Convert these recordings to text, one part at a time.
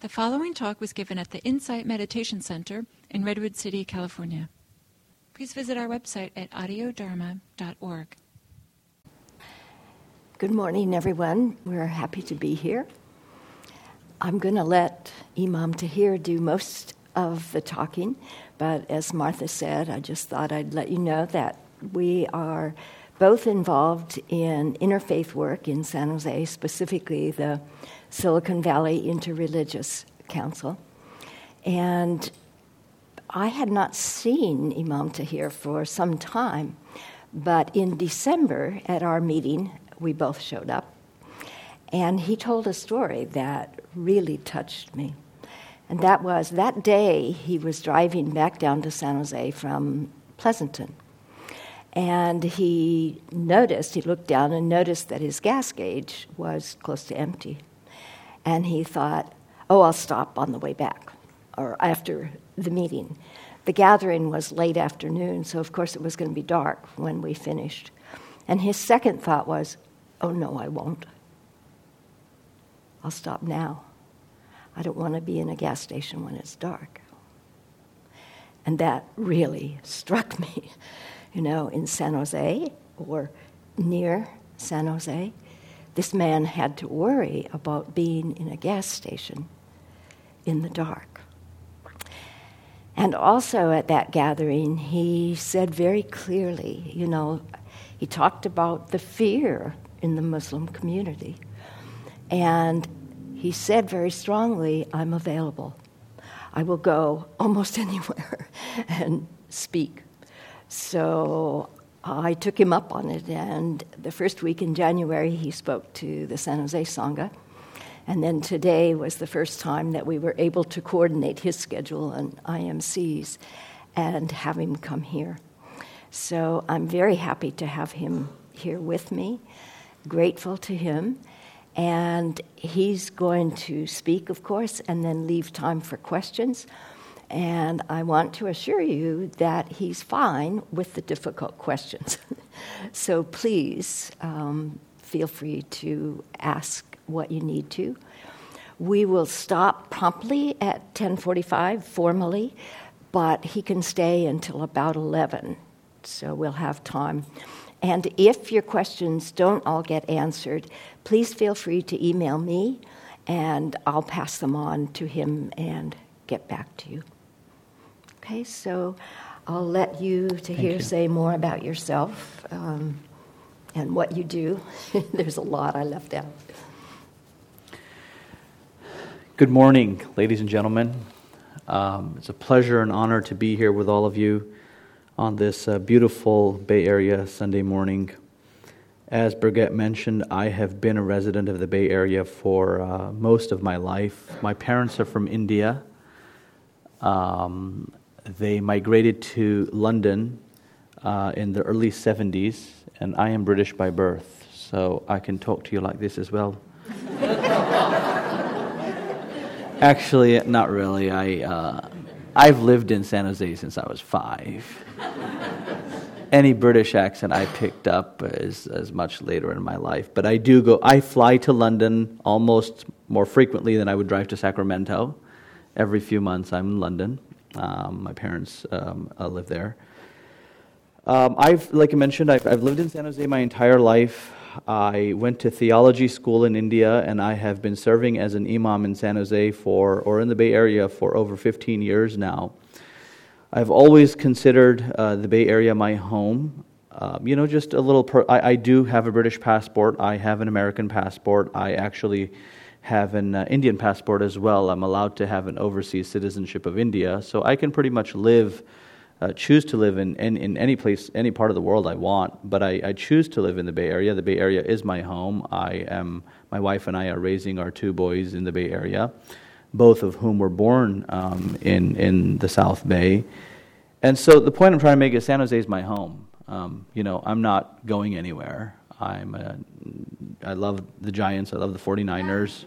The following talk was given at the Insight Meditation Center in Redwood City, California. Please visit our website at audiodharma.org. Good morning, everyone. We're happy to be here. I'm going to let Imam Tahir do most of the talking, but as Martha said, I just thought I'd let you know that we are both involved in interfaith work in San Jose, specifically the Silicon Valley Interreligious Council. And I had not seen Imam Tahir for some time, but in December at our meeting, we both showed up, and he told a story that really touched me. And that was that day he was driving back down to San Jose from Pleasanton. And he noticed, he looked down and noticed that his gas gauge was close to empty. And he thought, oh, I'll stop on the way back or after the meeting. The gathering was late afternoon, so of course it was going to be dark when we finished. And his second thought was, oh, no, I won't. I'll stop now. I don't want to be in a gas station when it's dark. And that really struck me you know, in San Jose or near San Jose, this man had to worry about being in a gas station in the dark. And also at that gathering, he said very clearly, you know, he talked about the fear in the Muslim community. And he said very strongly, I'm available. I will go almost anywhere and speak so Uh, I took him up on it, and the first week in January, he spoke to the San Jose Sangha. And then today was the first time that we were able to coordinate his schedule and IMC's and have him come here. So I'm very happy to have him here with me, grateful to him. And he's going to speak, of course, and then leave time for questions. And I want to assure you that he's fine with the difficult questions. so please um, feel free to ask what you need to. We will stop promptly at 10:45 formally, but he can stay until about 11. So we'll have time. And if your questions don't all get answered, please feel free to email me and I'll pass them on to him and get back to you. Okay, so I'll let you to hear you. say more about yourself um, and what you do. There's a lot I left out. Good morning, ladies and gentlemen. Um, it's a pleasure and honor to be here with all of you on this uh, beautiful Bay Area Sunday morning. As Birgit mentioned, I have been a resident of the Bay Area for uh, most of my life. My parents are from India. Um, they migrated to London uh, in the early 70s, and I am British by birth, so I can talk to you like this as well. Actually, not really. I, uh, I've lived in San Jose since I was five. Any British accent I picked up is, is much later in my life. But I do go, I fly to London almost more frequently than I would drive to Sacramento. Every few months, I'm in London. Um, my parents um, uh, live there. Um, I've, like I mentioned, I've, I've, lived in San Jose my entire life. I went to theology school in India, and I have been serving as an imam in San Jose for, or in the Bay Area, for over 15 years now. I've always considered uh, the Bay Area my home. Um, you know, just a little. I, I do have a British passport. I have an American passport. I actually have an uh, Indian passport as well. I'm allowed to have an overseas citizenship of India, so I can pretty much live, uh, choose to live in, in, in, any place, any part of the world I want. But I, I, choose to live in the Bay Area. The Bay Area is my home. I am, my wife and I are raising our two boys in the Bay Area, both of whom were born um, in in the South Bay. And so the point I'm trying to make is San Jose is my home. Um, you know, I'm not going anywhere. I'm a, I love the Giants. I love the 49ers.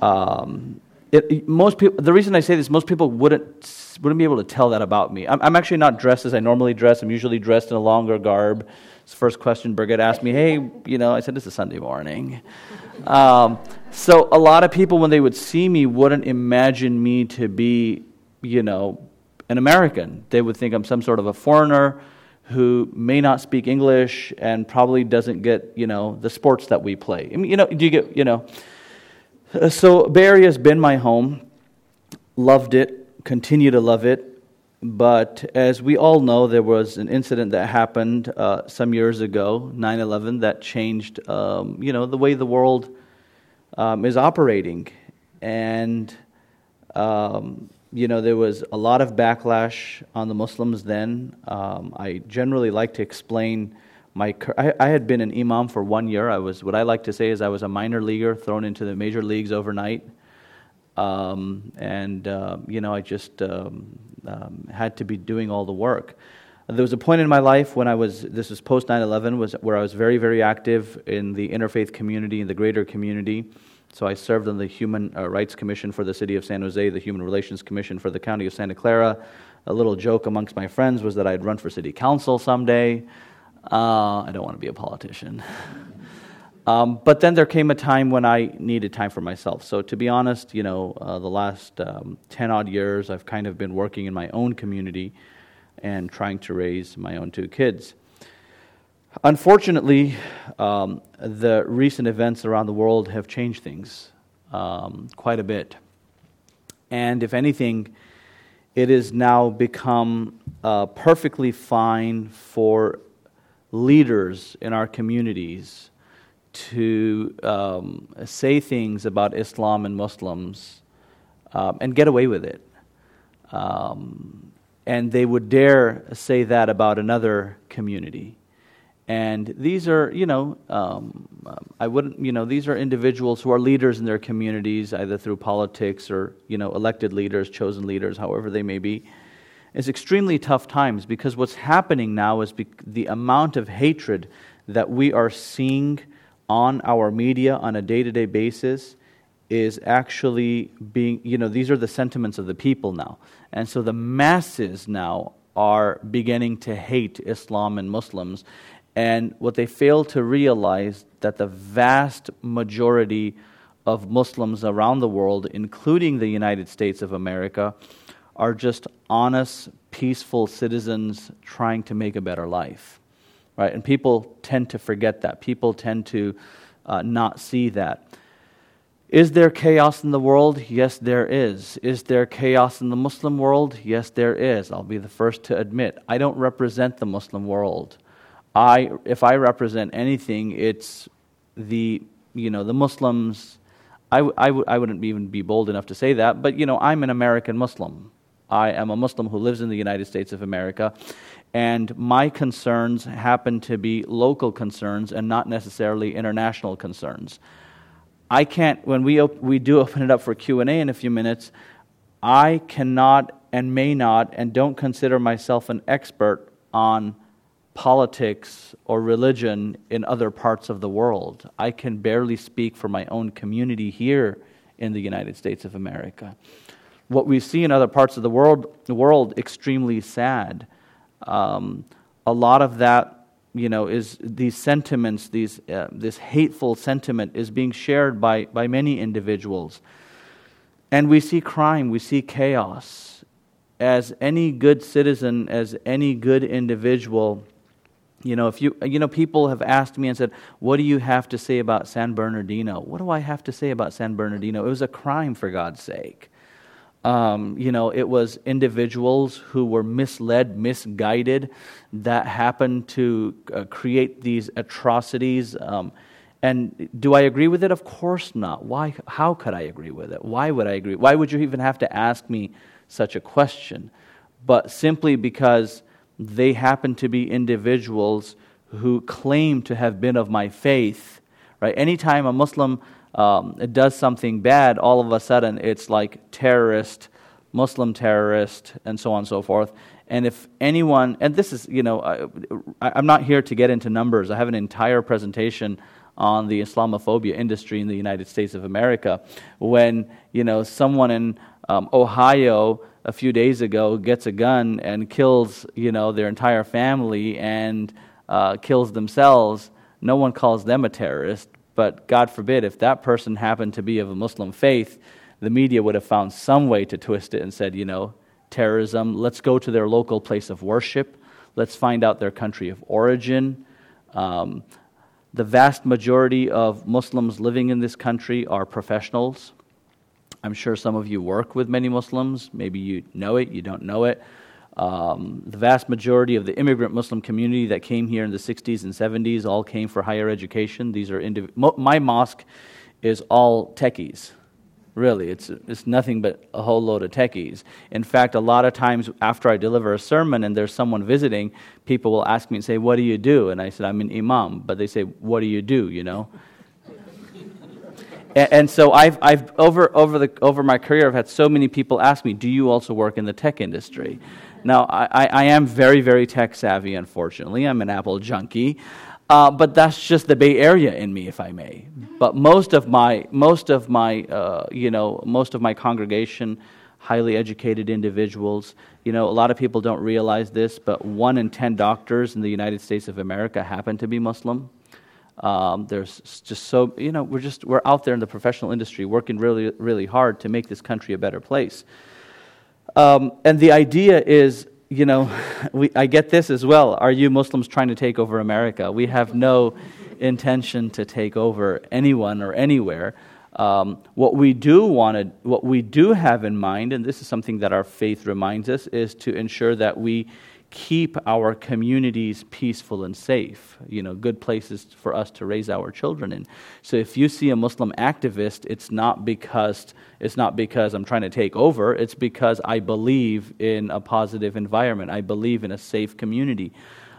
Um, it, most people, the reason I say this, most people wouldn't, wouldn't be able to tell that about me. I'm, I'm actually not dressed as I normally dress. I'm usually dressed in a longer garb. It's the first question Birgit asked me, hey, you know, I said, it's a Sunday morning. Um, so a lot of people, when they would see me, wouldn't imagine me to be, you know, an American. They would think I'm some sort of a foreigner who may not speak English and probably doesn't get, you know, the sports that we play. I mean, you know, do you get, you know, uh, so Bay Area has been my home. Loved it, continue to love it. But as we all know, there was an incident that happened uh, some years ago, 9 11, that changed um, you know, the way the world um, is operating. And um, you know, there was a lot of backlash on the Muslims then. Um, I generally like to explain my. I, I, had been an imam for one year. I was what I like to say is I was a minor leaguer thrown into the major leagues overnight, um, and uh, you know I just um, um had to be doing all the work. There was a point in my life when I was. This was post 9/11, was where I was very very active in the interfaith community in the greater community. So I served on the Human uh, Rights Commission for the City of San Jose, the Human Relations Commission for the County of Santa Clara. A little joke amongst my friends was that I'd run for city council someday. Uh, I don't want to be a politician. um, but then there came a time when I needed time for myself. So to be honest, you know, uh, the last um, 10 odd years, I've kind of been working in my own community and trying to raise my own two kids. Unfortunately, um, the recent events around the world have changed things um, quite a bit. And if anything, it has now become uh, perfectly fine for leaders in our communities to um, say things about Islam and Muslims um, and get away with it. Um, and they would dare say that about another community. And these are, you know, um, I wouldn't, you know, these are individuals who are leaders in their communities, either through politics or, you know, elected leaders, chosen leaders, however they may be. It's extremely tough times because what's happening now is the amount of hatred that we are seeing on our media on a day to day basis is actually being, you know, these are the sentiments of the people now. And so the masses now are beginning to hate Islam and Muslims and what they fail to realize that the vast majority of Muslims around the world, including the United States of America, are just honest, peaceful citizens trying to make a better life. Right? And people tend to forget that. People tend to uh, not see that. Is there chaos in the world? Yes, there is. Is there chaos in the Muslim world? Yes, there is. I'll be the first to admit. I don't represent the Muslim world. I, if I represent anything, it's the, you know, the Muslims. I, I, w- I wouldn't even be bold enough to say that, but, you know, I'm an American Muslim. I am a Muslim who lives in the United States of America, and my concerns happen to be local concerns and not necessarily international concerns. I can't, when we, op- we do open it up for Q&A in a few minutes, I cannot and may not and don't consider myself an expert on politics or religion in other parts of the world. I can barely speak for my own community here in the United States of America. What we see in other parts of the world, the world extremely sad. Um, a lot of that, you know, is these sentiments, these, uh, this hateful sentiment is being shared by, by many individuals. And we see crime, we see chaos. As any good citizen, as any good individual, you know, if you, you know, people have asked me and said, What do you have to say about San Bernardino? What do I have to say about San Bernardino? It was a crime, for God's sake. Um, you know, it was individuals who were misled, misguided, that happened to uh, create these atrocities. Um, and do I agree with it? Of course not. Why? How could I agree with it? Why would I agree? Why would you even have to ask me such a question? But simply because they happen to be individuals who claim to have been of my faith. Right? Anytime a Muslim um, does something bad, all of a sudden it's like terrorist, Muslim terrorist, and so on and so forth. And if anyone, and this is, you know, I, am not here to get into numbers. I have an entire presentation on the Islamophobia industry in the United States of America. When you know someone in um, Ohio a few days ago gets a gun and kills you know their entire family and uh, kills themselves, no one calls them a terrorist. But God forbid if that person happened to be of a Muslim faith, the media would have found some way to twist it and said, you know, terrorism. Let's go to their local place of worship. Let's find out their country of origin. Um, the vast majority of Muslims living in this country are professionals. I'm sure some of you work with many Muslims. Maybe you know it, you don't know it. Um, the vast majority of the immigrant Muslim community that came here in the 60s and 70s all came for higher education. These are indiv- my mosque is all techies. Really, it's, it's nothing but a whole load of techies. In fact, a lot of times after I deliver a sermon and there's someone visiting, people will ask me and say, What do you do? And I said, I'm an imam. But they say, What do you do? You know? And, and, so I've, I've over, over, the, over my career, I've had so many people ask me, Do you also work in the tech industry? Now, I, I am very, very tech savvy, unfortunately. I'm an Apple junkie. Uh, but that's just the Bay Area in me, if I may. But most of my, most of my, uh, you know, most of my congregation, highly educated individuals. You know, a lot of people don't realize this, but one in ten doctors in the United States of America happen to be Muslim. Um, there's just so you know we're just we're out there in the professional industry working really really hard to make this country a better place. Um, and the idea is you know, we, I get this as well. Are you Muslims trying to take over America? We have no intention to take over anyone or anywhere. Um, what we do want to, what we do have in mind, and this is something that our faith reminds us, is to ensure that we keep our communities peaceful and safe, you know, good places for us to raise our children in. So if you see a Muslim activist, it's not because it's not because I'm trying to take over, it's because I believe in a positive environment. I believe in a safe community.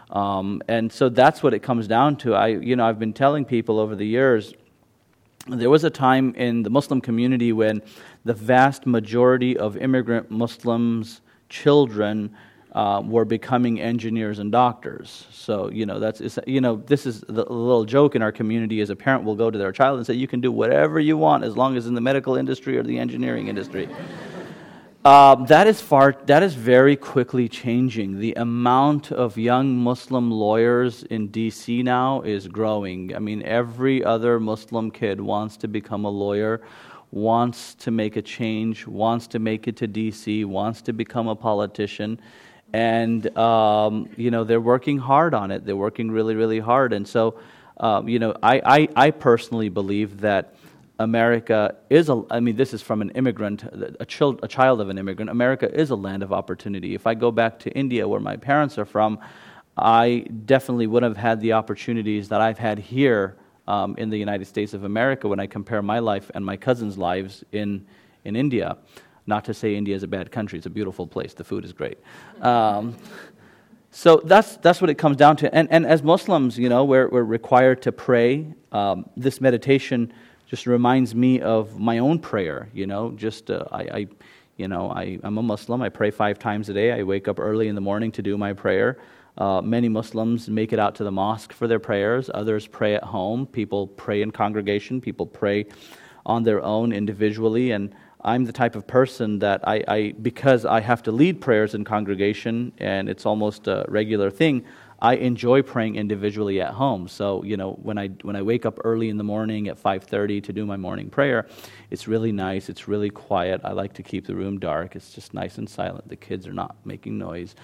Um, and so that's what it comes down to. I, you know, I've been telling people over the years, there was a time in the Muslim community when the vast majority of immigrant Muslims' children uh, were becoming engineers and doctors. So you know that's you know this is the little joke in our community is a parent will go to their child and say you can do whatever you want as long as in the medical industry or the engineering industry. Um, that is far. That is very quickly changing. The amount of young Muslim lawyers in D.C. now is growing. I mean, every other Muslim kid wants to become a lawyer, wants to make a change, wants to make it to D.C., wants to become a politician and um, you know they're working hard on it. They're working really, really hard. And so, um, you know, I, I, I, personally believe that America is a. I mean, this is from an immigrant, a child, a child of an immigrant. America is a land of opportunity. If I go back to India, where my parents are from, I definitely would have had the opportunities that I've had here um, in the United States of America when I compare my life and my cousins' lives in in India. Not to say India is a bad country, it's a beautiful place, the food is great. Um, so that's, that's what it comes down to. And, and as Muslims, you know, we're, we're required to pray. Um, this meditation just reminds me of my own prayer, you know, just uh, I, I, you know, I, I'm a Muslim. I pray five times a day. I wake up early in the morning to do my prayer. Uh, many Muslims make it out to the mosque for their prayers. Others pray at home. People pray in congregation. People pray on their own individually. And I'm the type of person that I, I, because I have to lead prayers in congregation and it's almost a regular thing, I enjoy praying individually at home. So, you know, when I, when I wake up early in the morning at 5.30 to do my morning prayer, it's really nice. It's really quiet. I like to keep the room dark. It's just nice and silent. The kids are not making noise.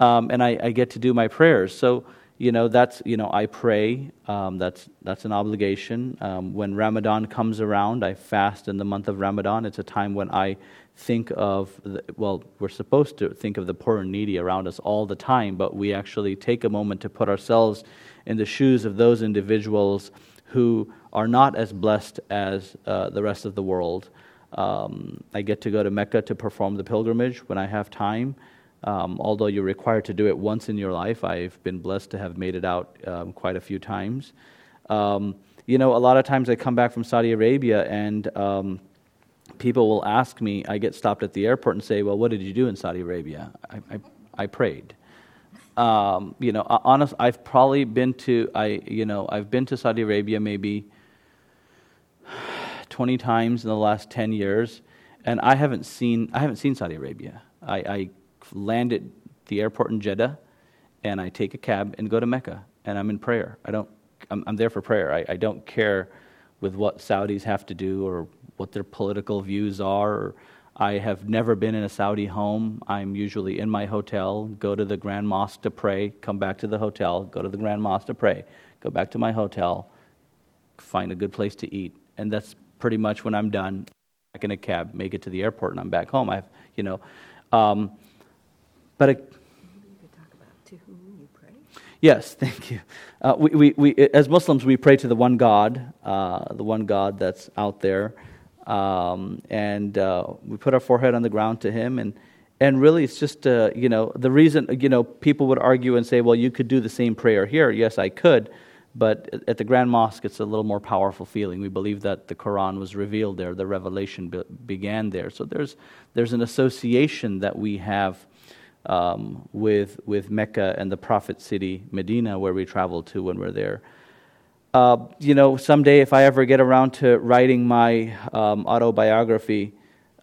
Um, and I, I get to do my prayers. So, you know that's you know i pray um, that's that's an obligation. Um, when ramadan comes around i fast in the month of ramadan. It's a time when i think of the, well we're supposed to think of the poor and needy around us all the time but we actually take a moment to put ourselves in the shoes of those individuals who are not as blessed as uh, the rest of the world. Um, i get to go to mecca to perform the pilgrimage when i have time um, although you're required to do it once in your life, I've been blessed to have made it out um, quite a few times. Um, you know, a lot of times I come back from Saudi Arabia and um, people will ask me, I get stopped at the airport and say, Well, what did you do in Saudi Arabia? I, I, I prayed. Um, you know, honest, I've probably been to I you know I've been to Saudi Arabia maybe 20 times in the last 10 years, and I haven't seen I haven't seen Saudi Arabia. I, I land at the airport in Jeddah, and I take a cab and go to Mecca, and I'm in prayer. I don't. I'm, I'm there for prayer. I, I don't care with what Saudis have to do or what their political views are. I have never been in a Saudi home. I'm usually in my hotel, go to the Grand Mosque to pray, come back to the hotel, go to the Grand Mosque to pray, go back to my hotel, find a good place to eat. And that's pretty much when I'm done, back in a cab, make it to the airport, and I'm back home. I've, you know, um, but. It, Yes, thank you. Uh, we, we, we, as Muslims, we pray to the one God, uh, the one God that's out there. Um, and uh, we put our forehead on the ground to Him. And, and really, it's just, uh, you know, the reason, you know, people would argue and say, well, you could do the same prayer here. Yes, I could. But at the Grand Mosque, it's a little more powerful feeling. We believe that the Quran was revealed there, the revelation be- began there. So there's, there's an association that we have um, with, with Mecca and the Prophet city, Medina, where we travel to when we're there. Uh, you know, someday if I ever get around to writing my um, autobiography,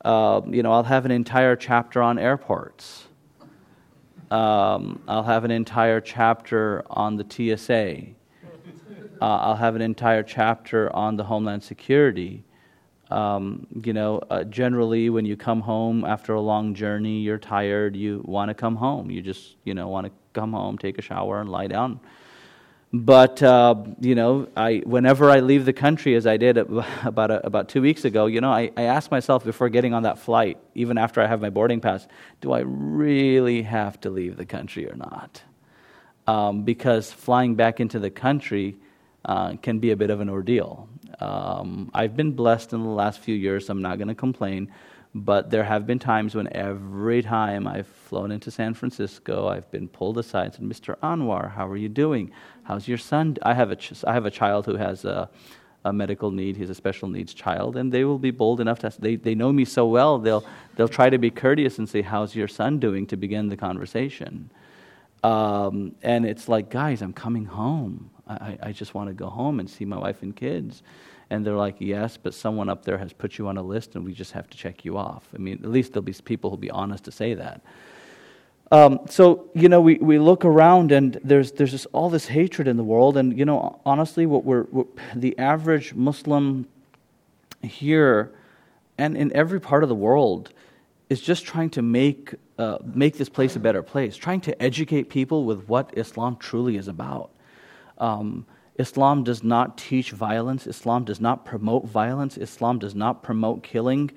uh, you know, I'll have an entire chapter on airports. Um, I'll have an entire chapter on the TSA. Uh, I'll have an entire chapter on the Homeland Security. Um, you know, uh, generally, when you come home after a long journey, you're tired, you want to come home. You just, you know, want to come home, take a shower, and lie down but uh, you know, I whenever I leave the country, as I did about a, about two weeks ago, you know, I, I ask myself before getting on that flight, even after I have my boarding pass, do I really have to leave the country or not? Um, because flying back into the country uh, can be a bit of an ordeal. Um, I've been blessed in the last few years. So I'm not going to complain. But there have been times when every time I've flown into San Francisco, I've been pulled aside and said, Mr. Anwar, how are you doing? How's your son? I have a, ch- I have a child who has a, a medical need. He's a special needs child. And they will be bold enough to, they, they know me so well, they'll, they'll try to be courteous and say, How's your son doing to begin the conversation? Um, and it's like, guys, I'm coming home. I, I just want to go home and see my wife and kids. And they're like, yes, but someone up there has put you on a list and we just have to check you off. I mean, at least there'll be people who'll be honest to say that. Um, so, you know, we, we look around and there's, there's just all this hatred in the world. And, you know, honestly, what we're, what the average Muslim here and in every part of the world is just trying to make, uh, make this place a better place, trying to educate people with what Islam truly is about. Um, Islam does not teach violence. Islam does not promote violence. Islam does not promote killing.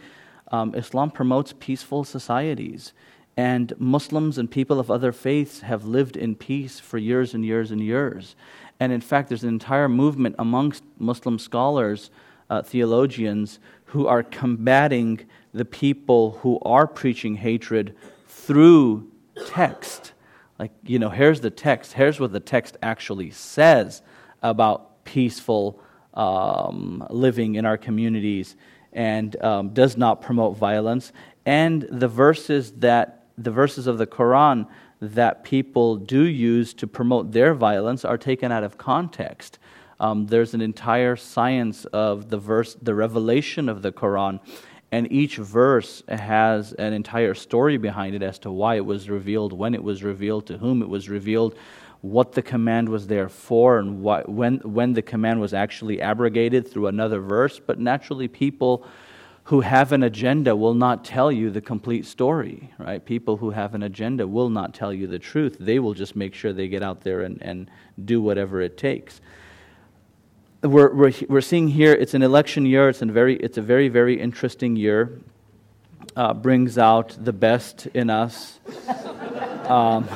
Um, Islam promotes peaceful societies. And Muslims and people of other faiths have lived in peace for years and years and years. And in fact, there's an entire movement amongst Muslim scholars, uh, theologians, who are combating the people who are preaching hatred through text. Like, you know, here's the text, here's what the text actually says about peaceful um, living in our communities and um, does not promote violence. And the verses that the verses of the Quran that people do use to promote their violence are taken out of context. Um, there's an entire science of the verse, the revelation of the Quran, and each verse has an entire story behind it as to why it was revealed, when it was revealed, to whom it was revealed, what the command was there for and what, when, when the command was actually abrogated through another verse. But naturally, people who have an agenda will not tell you the complete story, right? People who have an agenda will not tell you the truth. They will just make sure they get out there and, and do whatever it takes. We're, we're, we're seeing here, it's an election year, it's, a very, it's a very, very interesting year. Uh, brings out the best in us. Um,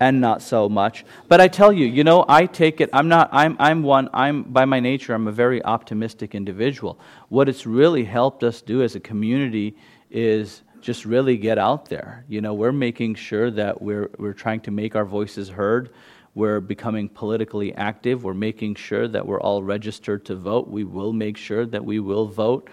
and not so much. But I tell you, you know, I take it, I'm not, I'm, I'm one, I'm, by my nature, I'm a very optimistic individual. What it's really helped us do as a community is just really get out there. You know, we're making sure that we're, we're trying to make our voices heard. We're becoming politically active. We're making sure that we're all registered to vote. We will make sure that we will vote.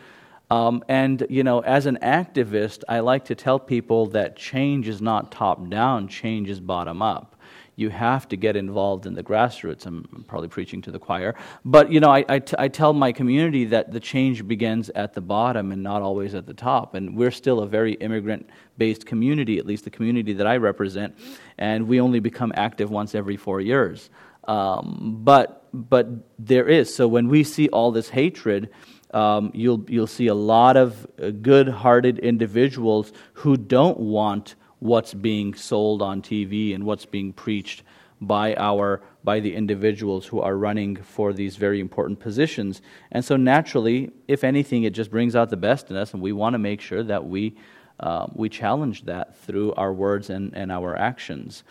Um, and, you know, as an activist, I like to tell people that change is not top down, change is bottom up. You have to get involved in the grassroots. I'm probably preaching to the choir. But, you know, I, I, t- I tell my community that the change begins at the bottom and not always at the top. And we're still a very immigrant based community, at least the community that I represent. And we only become active once every four years. Um, but, but there is. So when we see all this hatred, um, you'll, you'll see a lot of good hearted individuals who don't want what's being sold on TV and what's being preached by our by the individuals who are running for these very important positions. And so naturally, if anything, it just brings out the best in us, and we want to make sure that we uh, we challenge that through our words and, and our actions.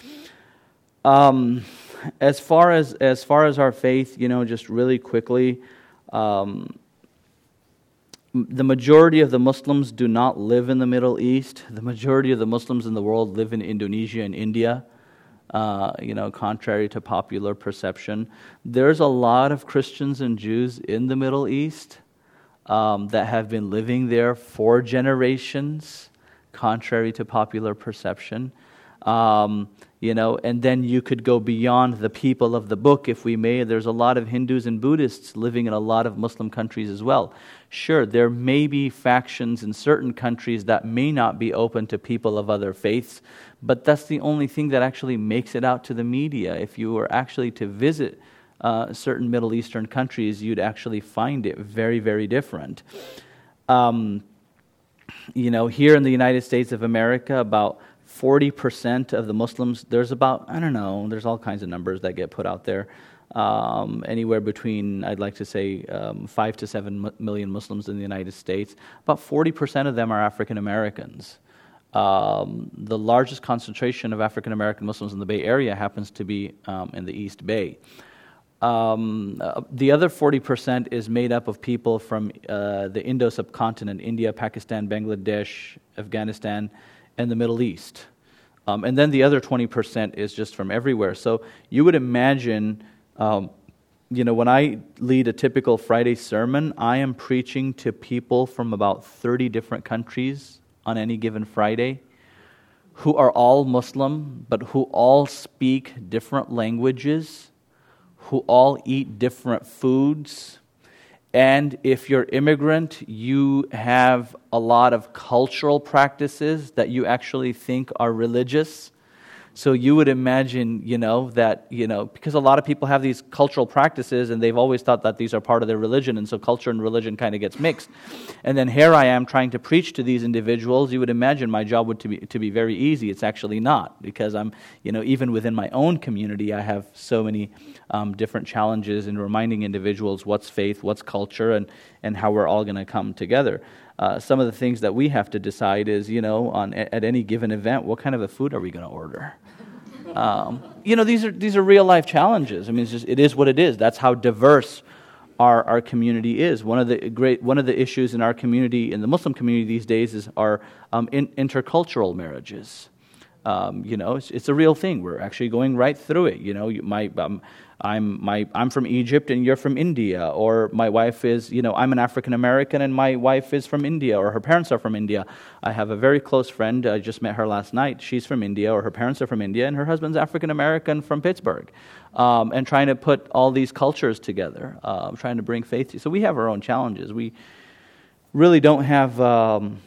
Um, as far as as far as our faith, you know, just really quickly. Um, the majority of the Muslims do not live in the Middle East. The majority of the Muslims in the world live in Indonesia and India. Uh, you know, contrary to popular perception, there's a lot of Christians and Jews in the Middle East um, that have been living there for generations, contrary to popular perception. Um, you know, and then you could go beyond the people of the book, if we may. There's a lot of Hindus and Buddhists living in a lot of Muslim countries as well. Sure, there may be factions in certain countries that may not be open to people of other faiths, but that's the only thing that actually makes it out to the media. If you were actually to visit uh, certain Middle Eastern countries, you'd actually find it very, very different. Um, you know, here in the United States of America, about 40% of the Muslims, there's about, I don't know, there's all kinds of numbers that get put out there. Um, anywhere between, I'd like to say, um, 5 to 7 million Muslims in the United States. About 40% of them are African Americans. Um, the largest concentration of African American Muslims in the Bay Area happens to be um, in the East Bay. Um, uh, the other 40% is made up of people from uh, the Indo subcontinent India, Pakistan, Bangladesh, Afghanistan, and the Middle East. Um, and then the other 20% is just from everywhere. So you would imagine, um, you know, when I lead a typical Friday sermon, I am preaching to people from about 30 different countries on any given Friday who are all Muslim, but who all speak different languages, who all eat different foods, and if you're immigrant, you have a lot of cultural practices that you actually think are religious. So you would imagine, you know, that, you know, because a lot of people have these cultural practices and they've always thought that these are part of their religion, and so culture and religion kind of gets mixed. And then here I am trying to preach to these individuals. You would imagine my job would to be, to be very easy. It's actually not, because I'm, you know, even within my own community, I have so many um, different challenges in reminding individuals what's faith, what's culture, and, and how we're all going to come together. Uh, some of the things that we have to decide is, you know, on, at any given event, what kind of a food are we going to order? Um, you know, these are, these are real life challenges. I mean, it's just, it is what it is. That's how diverse our, our community is. One of, the great, one of the issues in our community, in the Muslim community these days, is our um, in, intercultural marriages. Um, you know, it's, it's, a real thing. We're actually going right through it. You know, my, um, I'm, my, I'm from Egypt and you're from India, or my wife is, you know, I'm an African American and my wife is from India, or her parents are from India. I have a very close friend, I just met her last night. She's from India, or her parents are from India, and her husband's African American from Pittsburgh. Um, and trying to put all these cultures together, uh, trying to bring faith. To, So we have our own challenges. We really don't have. Um,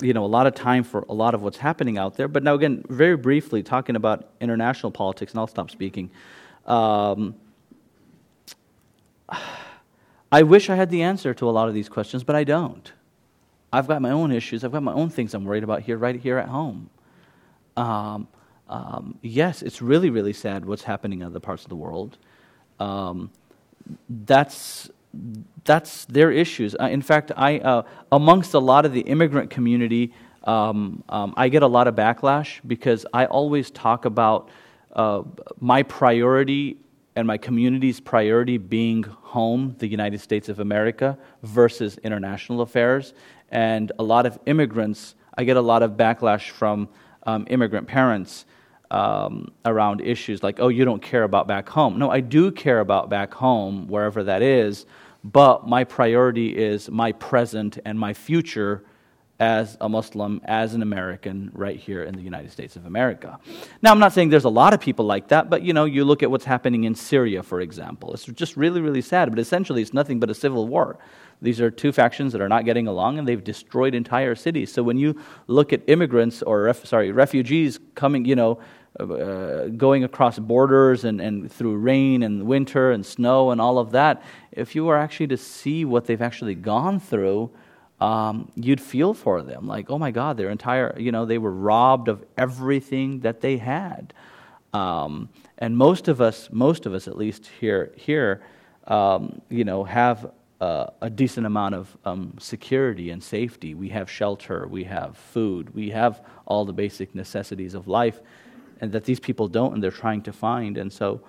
you know, a lot of time for a lot of what's happening out there. But now, again, very briefly, talking about international politics, and I'll stop speaking. Um, I wish I had the answer to a lot of these questions, but I don't. I've got my own issues. I've got my own things I'm worried about here, right here at home. Um, um, yes, it's really, really sad what's happening in other parts of the world. Um, that's that's their issues. Uh, in fact, I, uh, amongst a lot of the immigrant community, um, um, I get a lot of backlash because I always talk about uh, my priority and my community's priority being home, the United States of America, versus international affairs. And a lot of immigrants, I get a lot of backlash from um, immigrant parents um, around issues like, oh, you don't care about back home. No, I do care about back home, wherever that is, but my priority is my present and my future as a Muslim, as an American, right here in the United States of America. Now, I'm not saying there's a lot of people like that, but you know, you look at what's happening in Syria, for example. It's just really, really sad, but essentially it's nothing but a civil war. These are two factions that are not getting along, and they've destroyed entire cities. So when you look at immigrants or ref, sorry refugees coming, you know, uh, going across borders and, and through rain and winter and snow and all of that, if you were actually to see what they've actually gone through, um, you'd feel for them. Like, oh my God, their entire, you know, they were robbed of everything that they had. Um, and most of us, most of us at least here, here um, you know, have uh, a decent amount of um, security and safety. We have shelter, we have food, we have all the basic necessities of life, and that these people don't, and they're trying to find. And so,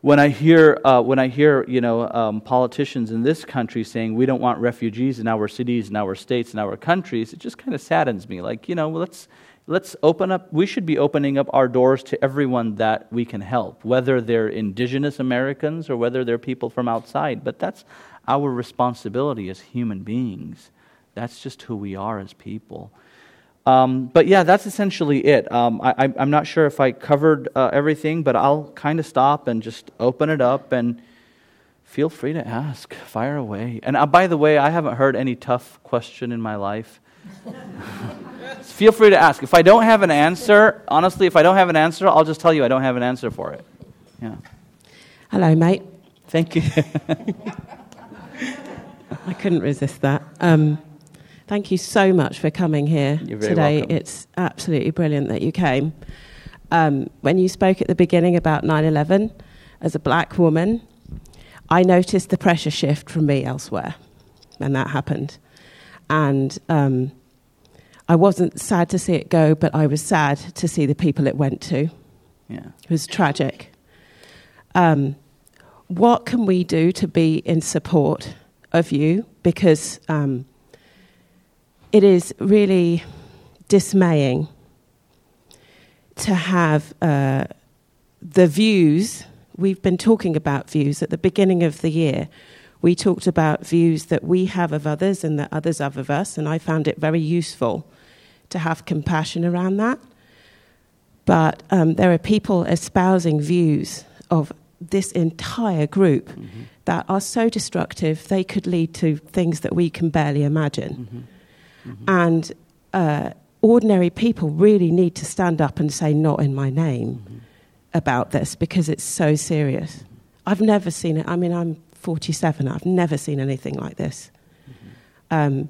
when I hear uh, when I hear you know um, politicians in this country saying we don't want refugees in our cities, in our states, in our countries, it just kind of saddens me. Like you know, let's let's open up. We should be opening up our doors to everyone that we can help, whether they're indigenous Americans or whether they're people from outside. But that's our responsibility as human beings. That's just who we are as people. Um, but yeah, that's essentially it. Um, I, am not sure if I covered uh, everything, but I'll kind of stop and just open it up and feel free to ask. Fire away. And uh, by the way, I haven't heard any tough question in my life. feel free to ask. If I don't have an answer, honestly, if I don't have an answer, I'll just tell you I don't have an answer for it. Yeah. Hello, mate. Thank you. I couldn't resist that. Um, thank you so much for coming here today. Welcome. It's absolutely brilliant that you came. Um, when you spoke at the beginning about 9 11, as a black woman, I noticed the pressure shift from me elsewhere when that happened. And um, I wasn't sad to see it go, but I was sad to see the people it went to. Yeah. It was tragic. Um, what can we do to be in support of you because um, it is really dismaying to have uh, the views. We've been talking about views at the beginning of the year. We talked about views that we have of others and that others have of us, and I found it very useful to have compassion around that. But um, there are people espousing views of this entire group mm-hmm. that are so destructive they could lead to things that we can barely imagine. Mm-hmm. Mm-hmm. And uh, ordinary people really need to stand up and say, Not in my name mm-hmm. about this because it's so serious. Mm-hmm. I've never seen it. I mean, I'm 47, I've never seen anything like this. Mm-hmm. Um,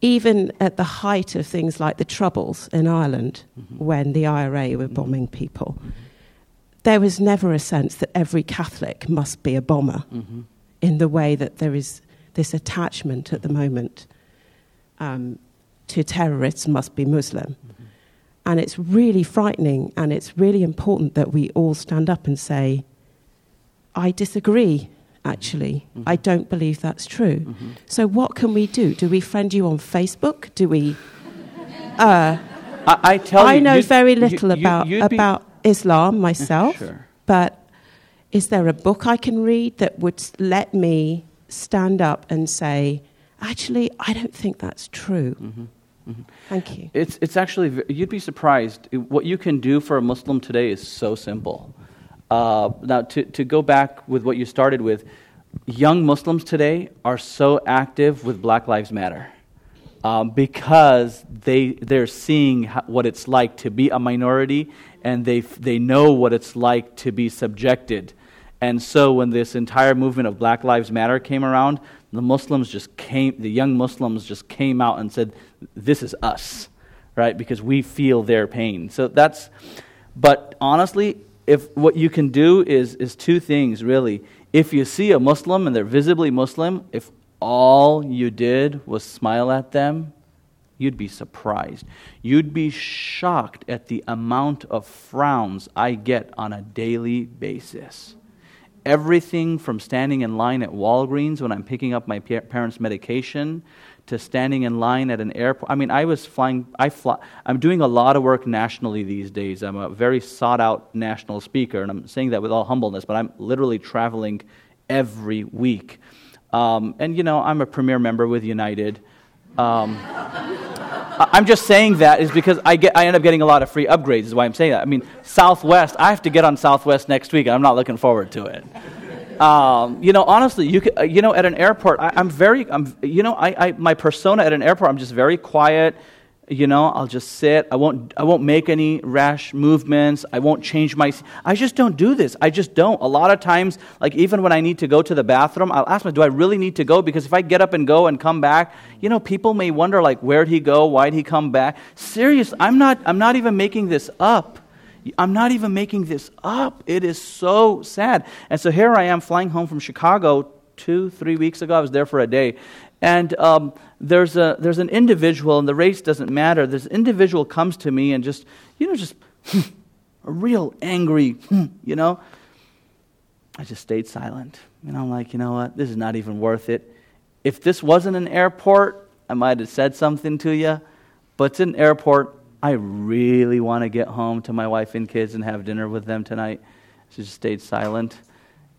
even at the height of things like the Troubles in Ireland, when the IRA were bombing people there was never a sense that every Catholic must be a bomber mm-hmm. in the way that there is this attachment at the moment um, to terrorists must be Muslim. Mm-hmm. And it's really frightening, and it's really important that we all stand up and say, I disagree, actually. Mm-hmm. I don't believe that's true. Mm-hmm. So, what can we do? Do we friend you on Facebook? Do we. Uh, I, I, tell I you, know very little you, about, about Islam myself, sure. but is there a book I can read that would let me stand up and say, actually, I don't think that's true? Mm-hmm. Mm-hmm. Thank you. It's, it's actually, you'd be surprised. What you can do for a Muslim today is so simple. Uh, now, to, to go back with what you started with, young Muslims today are so active with Black Lives Matter. Um, because they, they're seeing what it's like to be a minority and they, they know what it's like to be subjected. And so when this entire movement of Black Lives Matter came around, the Muslims just came, the young Muslims just came out and said, This is us, right? Because we feel their pain. So that's, but honestly, if what you can do is, is two things really. If you see a Muslim and they're visibly Muslim, if all you did was smile at them you'd be surprised. You'd be shocked at the amount of frowns I get on a daily basis. Everything from standing in line at Walgreens when I'm picking up my parents' medication to standing in line at an airport. I mean, I was flying, I fly, I'm doing a lot of work nationally these days. I'm a very sought out national speaker, and I'm saying that with all humbleness, but I'm literally traveling every week. Um, and, you know, I'm a premier member with United. Um, I'm just saying that is because I, get, I end up getting a lot of free upgrades, is why I'm saying that. I mean, Southwest, I have to get on Southwest next week, and I'm not looking forward to it. Um, you know, honestly, you, could, uh, you know, at an airport, I, am very, I'm, you know, I, I, my persona at an airport, I'm just very quiet you know i'll just sit. I won't i won't make any rash movements. I won't change my i just don't do this. I just don't. A lot of times like even when i need to go to the bathroom i'll ask myself do i really need to go? Because if i get up and go and come back you know people may wonder like where'd he go? Why'd he come back? Serious i'm not i'm not even making this up. I'm not even making this up. It is so sad. And so here i am flying home from chicago two three weeks ago. I was there for a day and um, there's, a, there's an individual, and the race doesn't matter. This individual comes to me and just, you know, just a real angry, you know. I just stayed silent. And I'm like, you know what? This is not even worth it. If this wasn't an airport, I might have said something to you. But it's an airport. I really want to get home to my wife and kids and have dinner with them tonight. So I just stayed silent.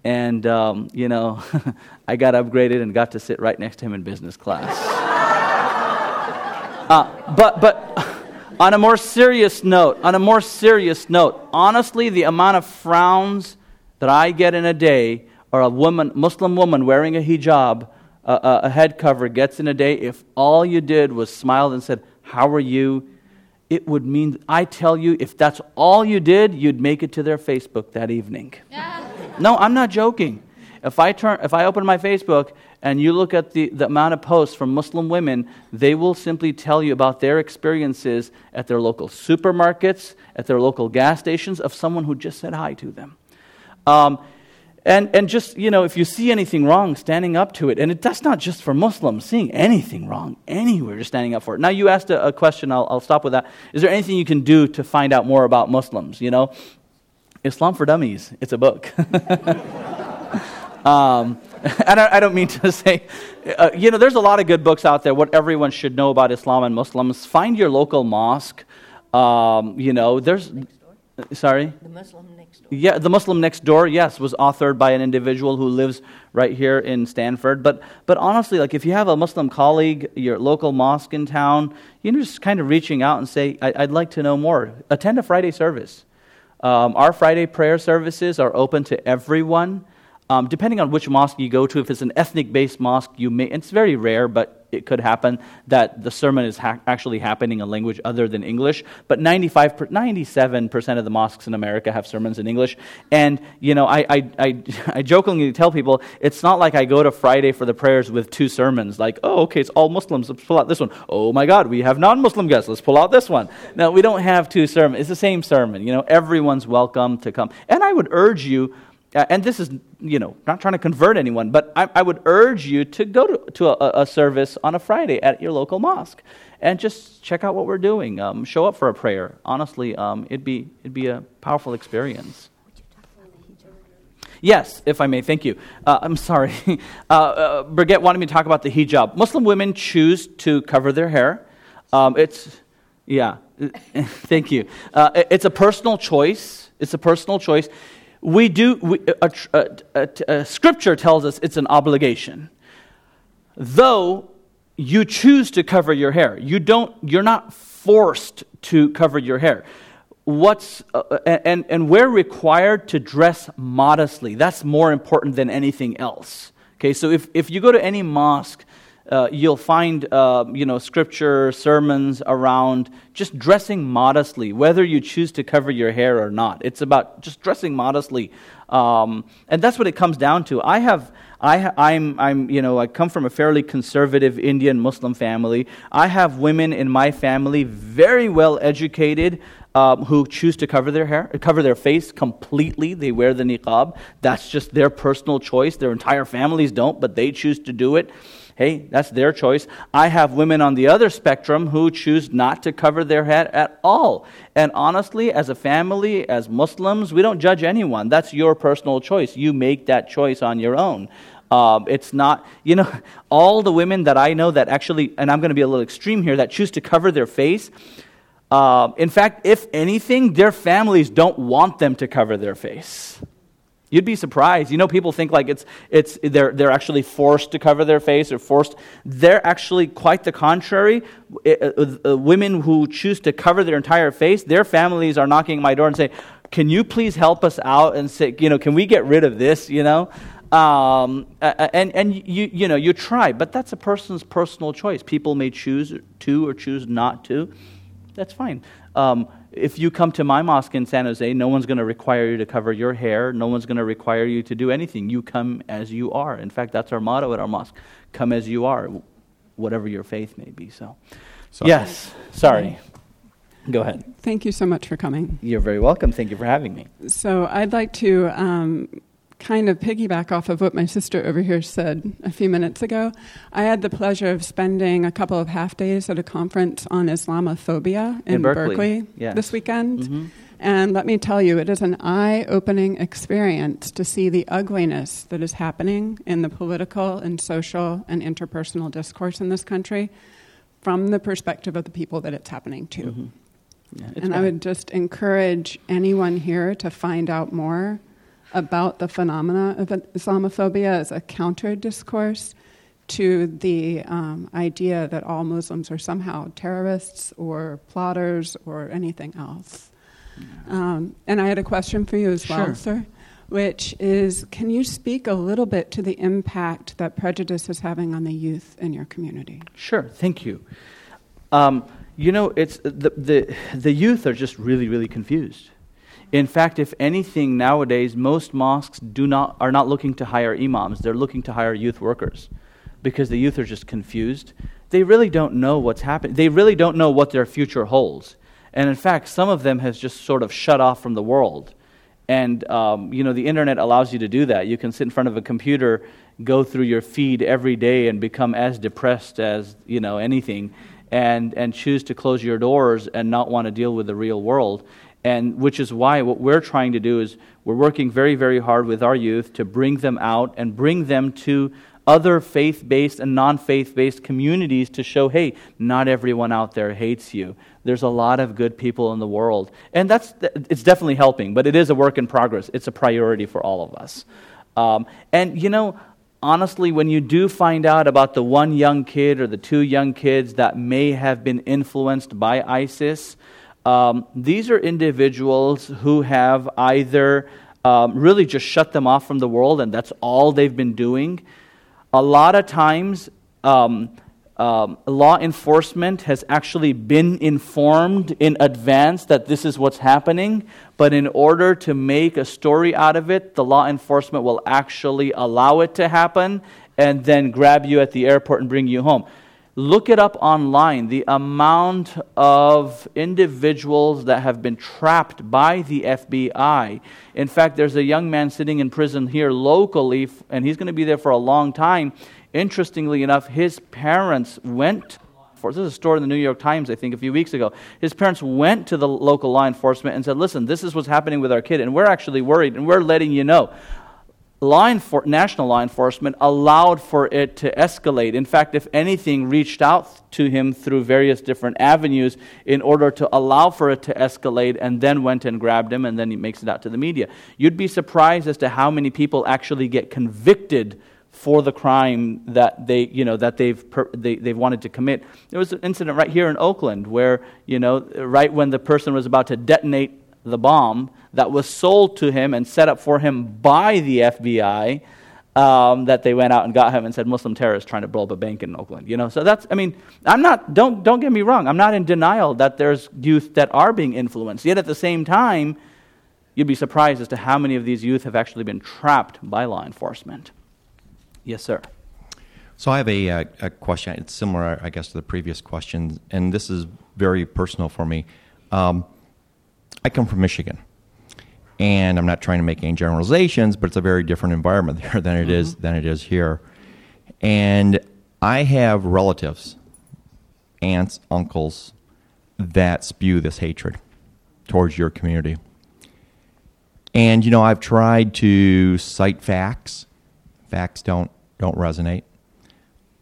And, um, you know, I got upgraded and got to sit right next to him in business class. uh, but, but on a more serious note, on a more serious note, honestly, the amount of frowns that I get in a day, or a woman, Muslim woman wearing a hijab, a, a head cover gets in a day, if all you did was smile and said, How are you? It would mean, I tell you, if that's all you did, you'd make it to their Facebook that evening. Yeah. No, I'm not joking. If I, turn, if I open my Facebook and you look at the, the amount of posts from Muslim women, they will simply tell you about their experiences at their local supermarkets, at their local gas stations, of someone who just said hi to them. Um, and, and just, you know, if you see anything wrong, standing up to it. And it, that's not just for Muslims, seeing anything wrong anywhere, just standing up for it. Now, you asked a, a question, I'll, I'll stop with that. Is there anything you can do to find out more about Muslims? You know, Islam for Dummies. It's a book. um, and I, I, don't mean to say, uh, you know, there's a lot of good books out there. What everyone should know about Islam and Muslims. Find your local mosque. Um, you know, there's. Sorry? The Muslim next door. Yeah, The Muslim Next Door, yes, was authored by an individual who lives right here in Stanford. But, but honestly, like if you have a Muslim colleague, your local mosque in town, you know, just kind of reaching out and say, I'd like to know more. Attend a Friday service. Um, our Friday prayer services are open to everyone. Um, depending on which mosque you go to, if it's an ethnic based mosque, you may, it's very rare, but it could happen that the sermon is ha- actually happening in a language other than English. But 95, 97% of the mosques in America have sermons in English. And, you know, I, I, I, I jokingly tell people it's not like I go to Friday for the prayers with two sermons, like, oh, okay, it's all Muslims, let's pull out this one. Oh my God, we have non Muslim guests, let's pull out this one. No, we don't have two sermons. It's the same sermon. You know, everyone's welcome to come. And I would urge you and this is, you know, not trying to convert anyone, but I, I would urge you to go to, to a, a, service on a Friday at your local mosque and just check out what we're doing. Um, show up for a prayer. Honestly, um, it'd, be, it'd be a powerful experience. Yes, if I may, thank you. Uh, I'm sorry. uh, uh, Brigitte wanted me to talk about the hijab. Muslim women choose to cover their hair. Um, it's, yeah, thank you. Uh, it's a personal choice. It's a personal choice we do, we, a, a, a, scripture tells us it's an obligation. Though you choose to cover your hair, you don't, you're not forced to cover your hair. What's, uh, and, and we're required to dress modestly. That's more important than anything else. Okay, so if, if you go to any mosque, uh, you'll find uh, you know scripture sermons around just dressing modestly whether you choose to cover your hair or not it's about just dressing modestly um, and that's what it comes down to i have I, I'm, I'm, you know, I come from a fairly conservative Indian Muslim family. I have women in my family, very well educated, um, who choose to cover their hair, cover their face completely. They wear the niqab. That's just their personal choice. Their entire families don't, but they choose to do it. Hey, that's their choice. I have women on the other spectrum who choose not to cover their head at all. And honestly, as a family, as Muslims, we don't judge anyone. That's your personal choice. You make that choice on your own. Um, it's not, you know, all the women that I know that actually, and I'm going to be a little extreme here, that choose to cover their face. Uh, in fact, if anything, their families don't want them to cover their face. You'd be surprised. You know, people think like it's, it's, they're, they're actually forced to cover their face or forced. They're actually quite the contrary. Uh, uh, uh, women who choose to cover their entire face, their families are knocking my door and say, can you please help us out and say, you know, can we get rid of this, you know? Um, and and you, you know, you try, but that's a person's personal choice. People may choose to or choose not to. That's fine. Um, if you come to my mosque in San Jose, no one's going to require you to cover your hair. No one's going to require you to do anything. You come as you are. In fact, that's our motto at our mosque come as you are, whatever your faith may be. So, so yes, sorry. Go ahead. Thank you so much for coming. You're very welcome. Thank you for having me. So, I'd like to um, kind of piggyback off of what my sister over here said a few minutes ago. I had the pleasure of spending a couple of half days at a conference on Islamophobia in, in Berkeley, Berkeley yes. this weekend. Mm-hmm. And let me tell you, it is an eye opening experience to see the ugliness that is happening in the political and social and interpersonal discourse in this country from the perspective of the people that it's happening to. Mm-hmm. Yeah, and bad. I would just encourage anyone here to find out more about the phenomena of Islamophobia as a counter discourse to the um, idea that all Muslims are somehow terrorists or plotters or anything else. Um, and I had a question for you as well, sure. sir, which is can you speak a little bit to the impact that prejudice is having on the youth in your community? Sure, thank you. Um, you know, it's the, the, the youth are just really, really confused. In fact, if anything, nowadays, most mosques do not, are not looking to hire imams. They're looking to hire youth workers because the youth are just confused. They really don't know what's happening. They really don't know what their future holds. And in fact, some of them has just sort of shut off from the world. And, um, you know, the internet allows you to do that. You can sit in front of a computer, go through your feed every day, and become as depressed as, you know, anything, and, and choose to close your doors and not want to deal with the real world and which is why what we're trying to do is we're working very, very hard with our youth to bring them out and bring them to other faith based and non faith based communities to show hey, not everyone out there hates you. There's a lot of good people in the world. And that's, it's definitely helping, but it is a work in progress. It's a priority for all of us. Um, and, you know, honestly, when you do find out about the one young kid or the two young kids that may have been influenced by ISIS, um, these are individuals who have either um, really just shut them off from the world, and that's all they've been doing. A lot of times, um, um, law enforcement has actually been informed in advance that this is what's happening, but in order to make a story out of it, the law enforcement will actually allow it to happen and then grab you at the airport and bring you home. Look it up online. The amount of individuals that have been trapped by the FBI. In fact, there's a young man sitting in prison here locally, and he's going to be there for a long time. Interestingly enough, his parents went this is a story in the New York Times, I think, a few weeks ago. His parents went to the local law enforcement and said, Listen, this is what's happening with our kid, and we're actually worried, and we're letting you know law enfor- national law enforcement allowed for it to escalate. In fact, if anything, reached out to him through various different avenues in order to allow for it to escalate and then went and grabbed him and then he makes it out to the media. You'd be surprised as to how many people actually get convicted for the crime that they, you know, that they've, per, they, they've wanted to commit. There was an incident right here in Oakland where, you know, right when the person was about to detonate the bomb that was sold to him and set up for him by the FBI. Um, that they went out and got him and said Muslim terrorists trying to blow up a bank in Oakland. You know, so that's. I mean, I'm not. Don't don't get me wrong. I'm not in denial that there's youth that are being influenced. Yet at the same time, you'd be surprised as to how many of these youth have actually been trapped by law enforcement. Yes, sir. So I have a, a, a question. It's similar, I guess, to the previous question, and this is very personal for me. Um, I come from Michigan. And I'm not trying to make any generalizations, but it's a very different environment there than it mm-hmm. is than it is here. And I have relatives, aunts, uncles that spew this hatred towards your community. And you know, I've tried to cite facts. Facts don't don't resonate.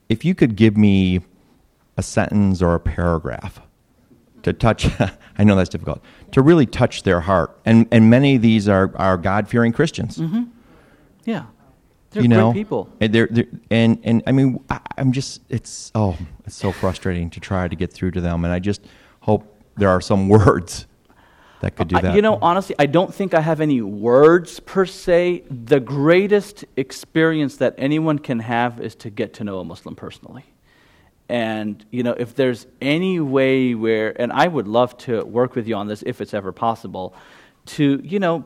If you could give me a sentence or a paragraph to touch I know that's difficult to really touch their heart. And, and many of these are, are God fearing Christians. Mm-hmm. Yeah. They're you know, people. And they're, they're and and I mean, I, I'm just it's oh, it's so frustrating to try to get through to them, and I just hope there are some words that could do I- that. you know, honestly, I don't think I have any words per se. The greatest experience that anyone can have is to get to know a Muslim personally. And, you know, if there's any way where, and I would love to work with you on this if it's ever possible, to, you know,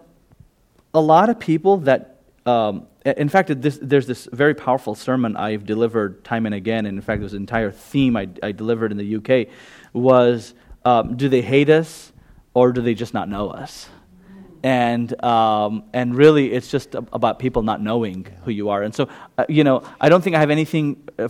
a lot of people that, um, in fact, this, there's this very powerful sermon I've delivered time and again, and in fact, was an entire theme I, I delivered in the UK, was um, do they hate us or do they just not know us? And, um, and really, it's just about people not knowing who you are. And so, uh, you know, I don't think I have anything, uh,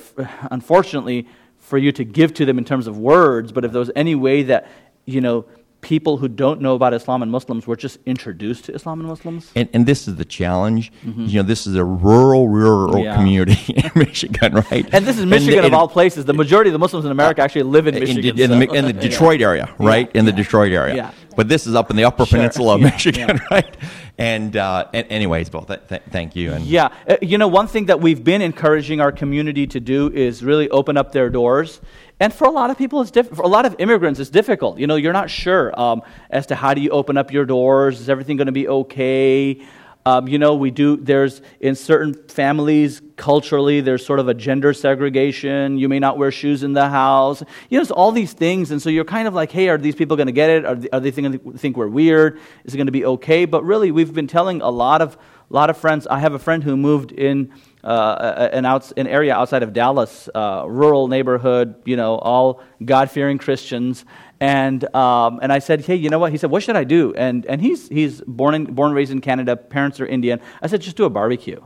unfortunately, for you to give to them in terms of words, but if there was any way that, you know, people who don't know about Islam and Muslims were just introduced to Islam and Muslims. And, and this is the challenge. You know, this is a rural, rural Mm-hmm. Yeah. community in Michigan, right? And this is Michigan and, of all places. The majority of the Muslims in America actually live in in, Michigan. in, so- the, in the Detroit area, right? In the Detroit area. But this is up in the Upper Sure. Peninsula of Yeah, Michigan, yeah. right? And, uh, and anyways, both. Th- th- thank you. And Yeah. Uh, you know, one thing that we've been encouraging our community to do is really open up their doors. And for a lot of people, it's diff- for a lot of immigrants, it's difficult. You know, you're not sure um, as to how do you open up your doors. Is everything going to be okay? Um, you know, we do. There's in certain families culturally, there's sort of a gender segregation. You may not wear shoes in the house. You know, it's all these things, and so you're kind of like, hey, are these people going to get it? Are they, are they think, think we're weird? Is it going to be okay? But really, we've been telling a lot of lot of friends. I have a friend who moved in uh, an, outs, an area outside of Dallas, uh, rural neighborhood, you know, all God fearing Christians. And, um, and I said, hey, you know what? He said, what should I do? And, and he's, he's born, in, born and raised in Canada, parents are Indian. I said, just do a barbecue.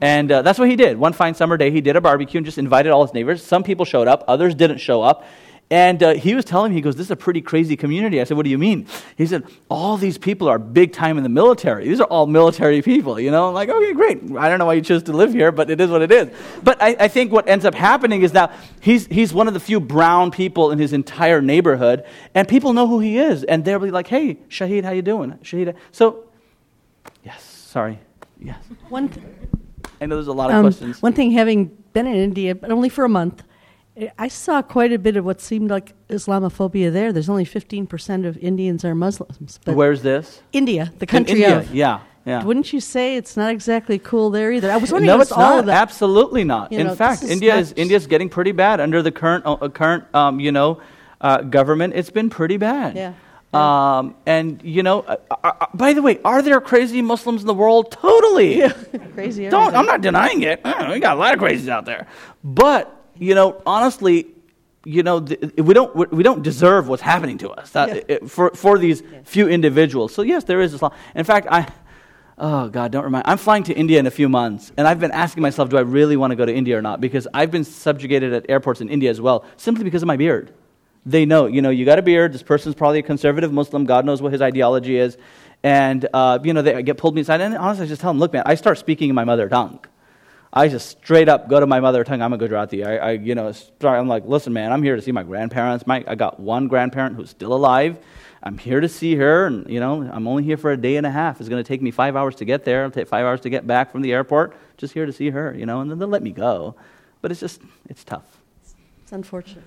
And uh, that's what he did. One fine summer day, he did a barbecue and just invited all his neighbors. Some people showed up, others didn't show up. And uh, he was telling me, he goes, This is a pretty crazy community. I said, What do you mean? He said, All these people are big time in the military. These are all military people, you know? I'm like, Okay, great. I don't know why you chose to live here, but it is what it is. But I, I think what ends up happening is that he's, he's one of the few brown people in his entire neighborhood, and people know who he is. And they'll be like, Hey, Shahid, how you doing? Shahid. So, yes, sorry. Yes. One, th- I know there's a lot of um, questions. one thing, having been in India, but only for a month, I- I saw quite a bit of what seemed like Islamophobia there. There's only 15% of Indians are Muslims. But Where's this? India, the In country India. of. Yeah, yeah. Wouldn't you say it's not exactly cool there either? I was wondering no, it's all not. Absolutely not. You In know, fact, is India is India's getting pretty bad under the current uh, current um, you know uh, government. It's been pretty bad. Yeah. Um, and you know, uh, uh, uh, by the way, are there crazy Muslims in the world? Totally. Crazy. Don't. everything. I'm not denying it. Uh, we got a lot of crazies out there. But you know, honestly, you know, th- we don't we don't deserve what's happening to us that, Yeah. it- for for these few individuals. So yes, there is Islam. In fact, I. Oh God, don't remind. I'm flying to India in a few months, and I've been asking myself, do I really want to go to India or not? Because I've been subjugated at airports in India as well, simply because of my beard. They know, you know, you got a beard. This person's probably a conservative Muslim. God knows what his ideology is, and uh, you know, they get pulled me aside. And honestly, I just tell them, look, man, I start speaking in my mother tongue. I just straight up go to my mother tongue. I'm a Gujarati. I, I you know, start, I'm like, listen, man, I'm here to see my grandparents. My, I got one grandparent who's still alive. I'm here to see her, and you know, I'm only here for a day and a half. It's going to take me five hours to get there. It'll take five hours to get back from the airport. Just here to see her, you know, and then they'll let me go. But it's just, it's tough. It's unfortunate.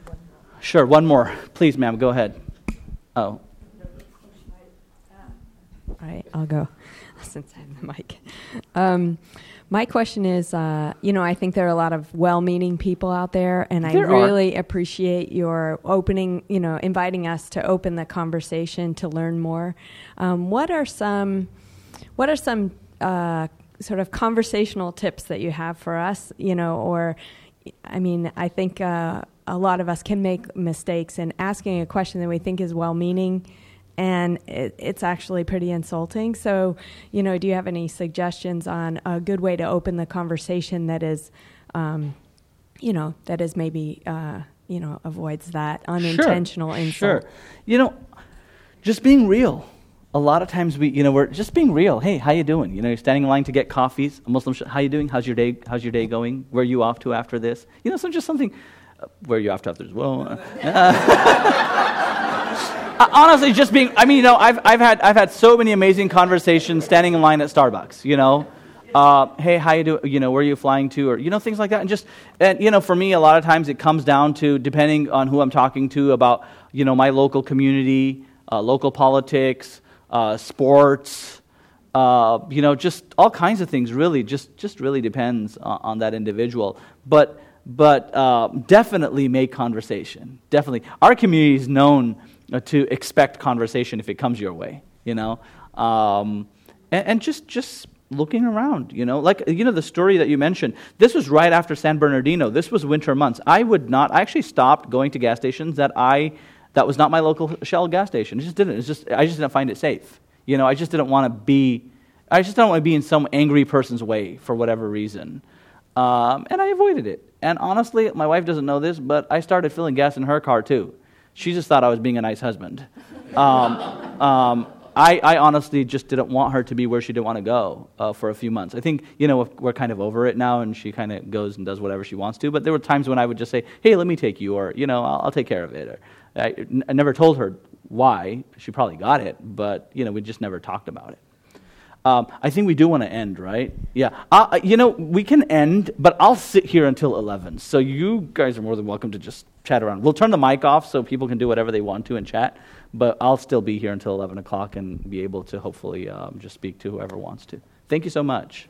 Sure, one more, please, ma'am. Go ahead. Oh, All right, I'll go since I have the mic. Um, my question is uh, you know, I think there are a lot of well meaning people out there, and I are. really appreciate your opening, you know, inviting us to open the conversation to learn more. Um, what are some, what are some uh, sort of conversational tips that you have for us, you know, or, I mean, I think uh, a lot of us can make mistakes in asking a question that we think is well meaning and it, it's actually pretty insulting. So, you know, do you have any suggestions on a good way to open the conversation that is, um, you know, that is maybe, uh, you know, avoids that unintentional insult? Sure. You know, just being real. A lot of times we, you know, we're just being real. Hey, how you doing? You know, you're standing in line to get coffees. A Muslim, sh- how you doing? How's your day? How's your day going? Where are you off to after this? You know, so just something. Uh, where are you off to after this? Well, uh, honestly, just being. I mean, you know, I've I've had I've had so many amazing conversations standing in line at Starbucks. You know, Uh, hey, how you do? You know, where are you flying to, or you know, things like that. And just, and you know, for me, a lot of times it comes down to depending on who I'm talking to about, you know, my local community, uh, local politics, uh, sports, uh, you know, just all kinds of things. Really, just just really depends on, on that individual. But but uh, definitely make conversation. Definitely, our community is known to expect conversation if it comes your way. You know, um, and, and just just looking around, you know, like, you know, the story that you mentioned, this was right after San Bernardino. This was winter months. I would not, I actually stopped going to gas stations that I, that was not my local Shell gas station. It just didn't. It's just, I just didn't find it safe. You know, I just didn't want to be, I just don't want to be in some angry person's way for whatever reason. Um, and I avoided it. And honestly, my wife doesn't know this, but I started filling gas in her car too. She just thought I was being a nice husband. Um, um, I, I, honestly just didn't want her to be where she didn't want to go uh, for a few months. I think, you know, we're kind of over it now and she kind of goes and does whatever she wants to. But there were times when I would just say, hey, let me take you, or, you know, I'll, I'll take care of it. Or, I, never told her why. She probably got it, but, you know, we just never talked about it. Um, I think we do want to end, right? Yeah. Uh, you know, we can end, but I'll sit here until 11. So you guys are more than welcome to just chat around. We'll turn the mic off so people can do whatever they want to and chat but I'll still be here until 11 o'clock and be able to hopefully um, just speak to whoever wants to. Thank you so much.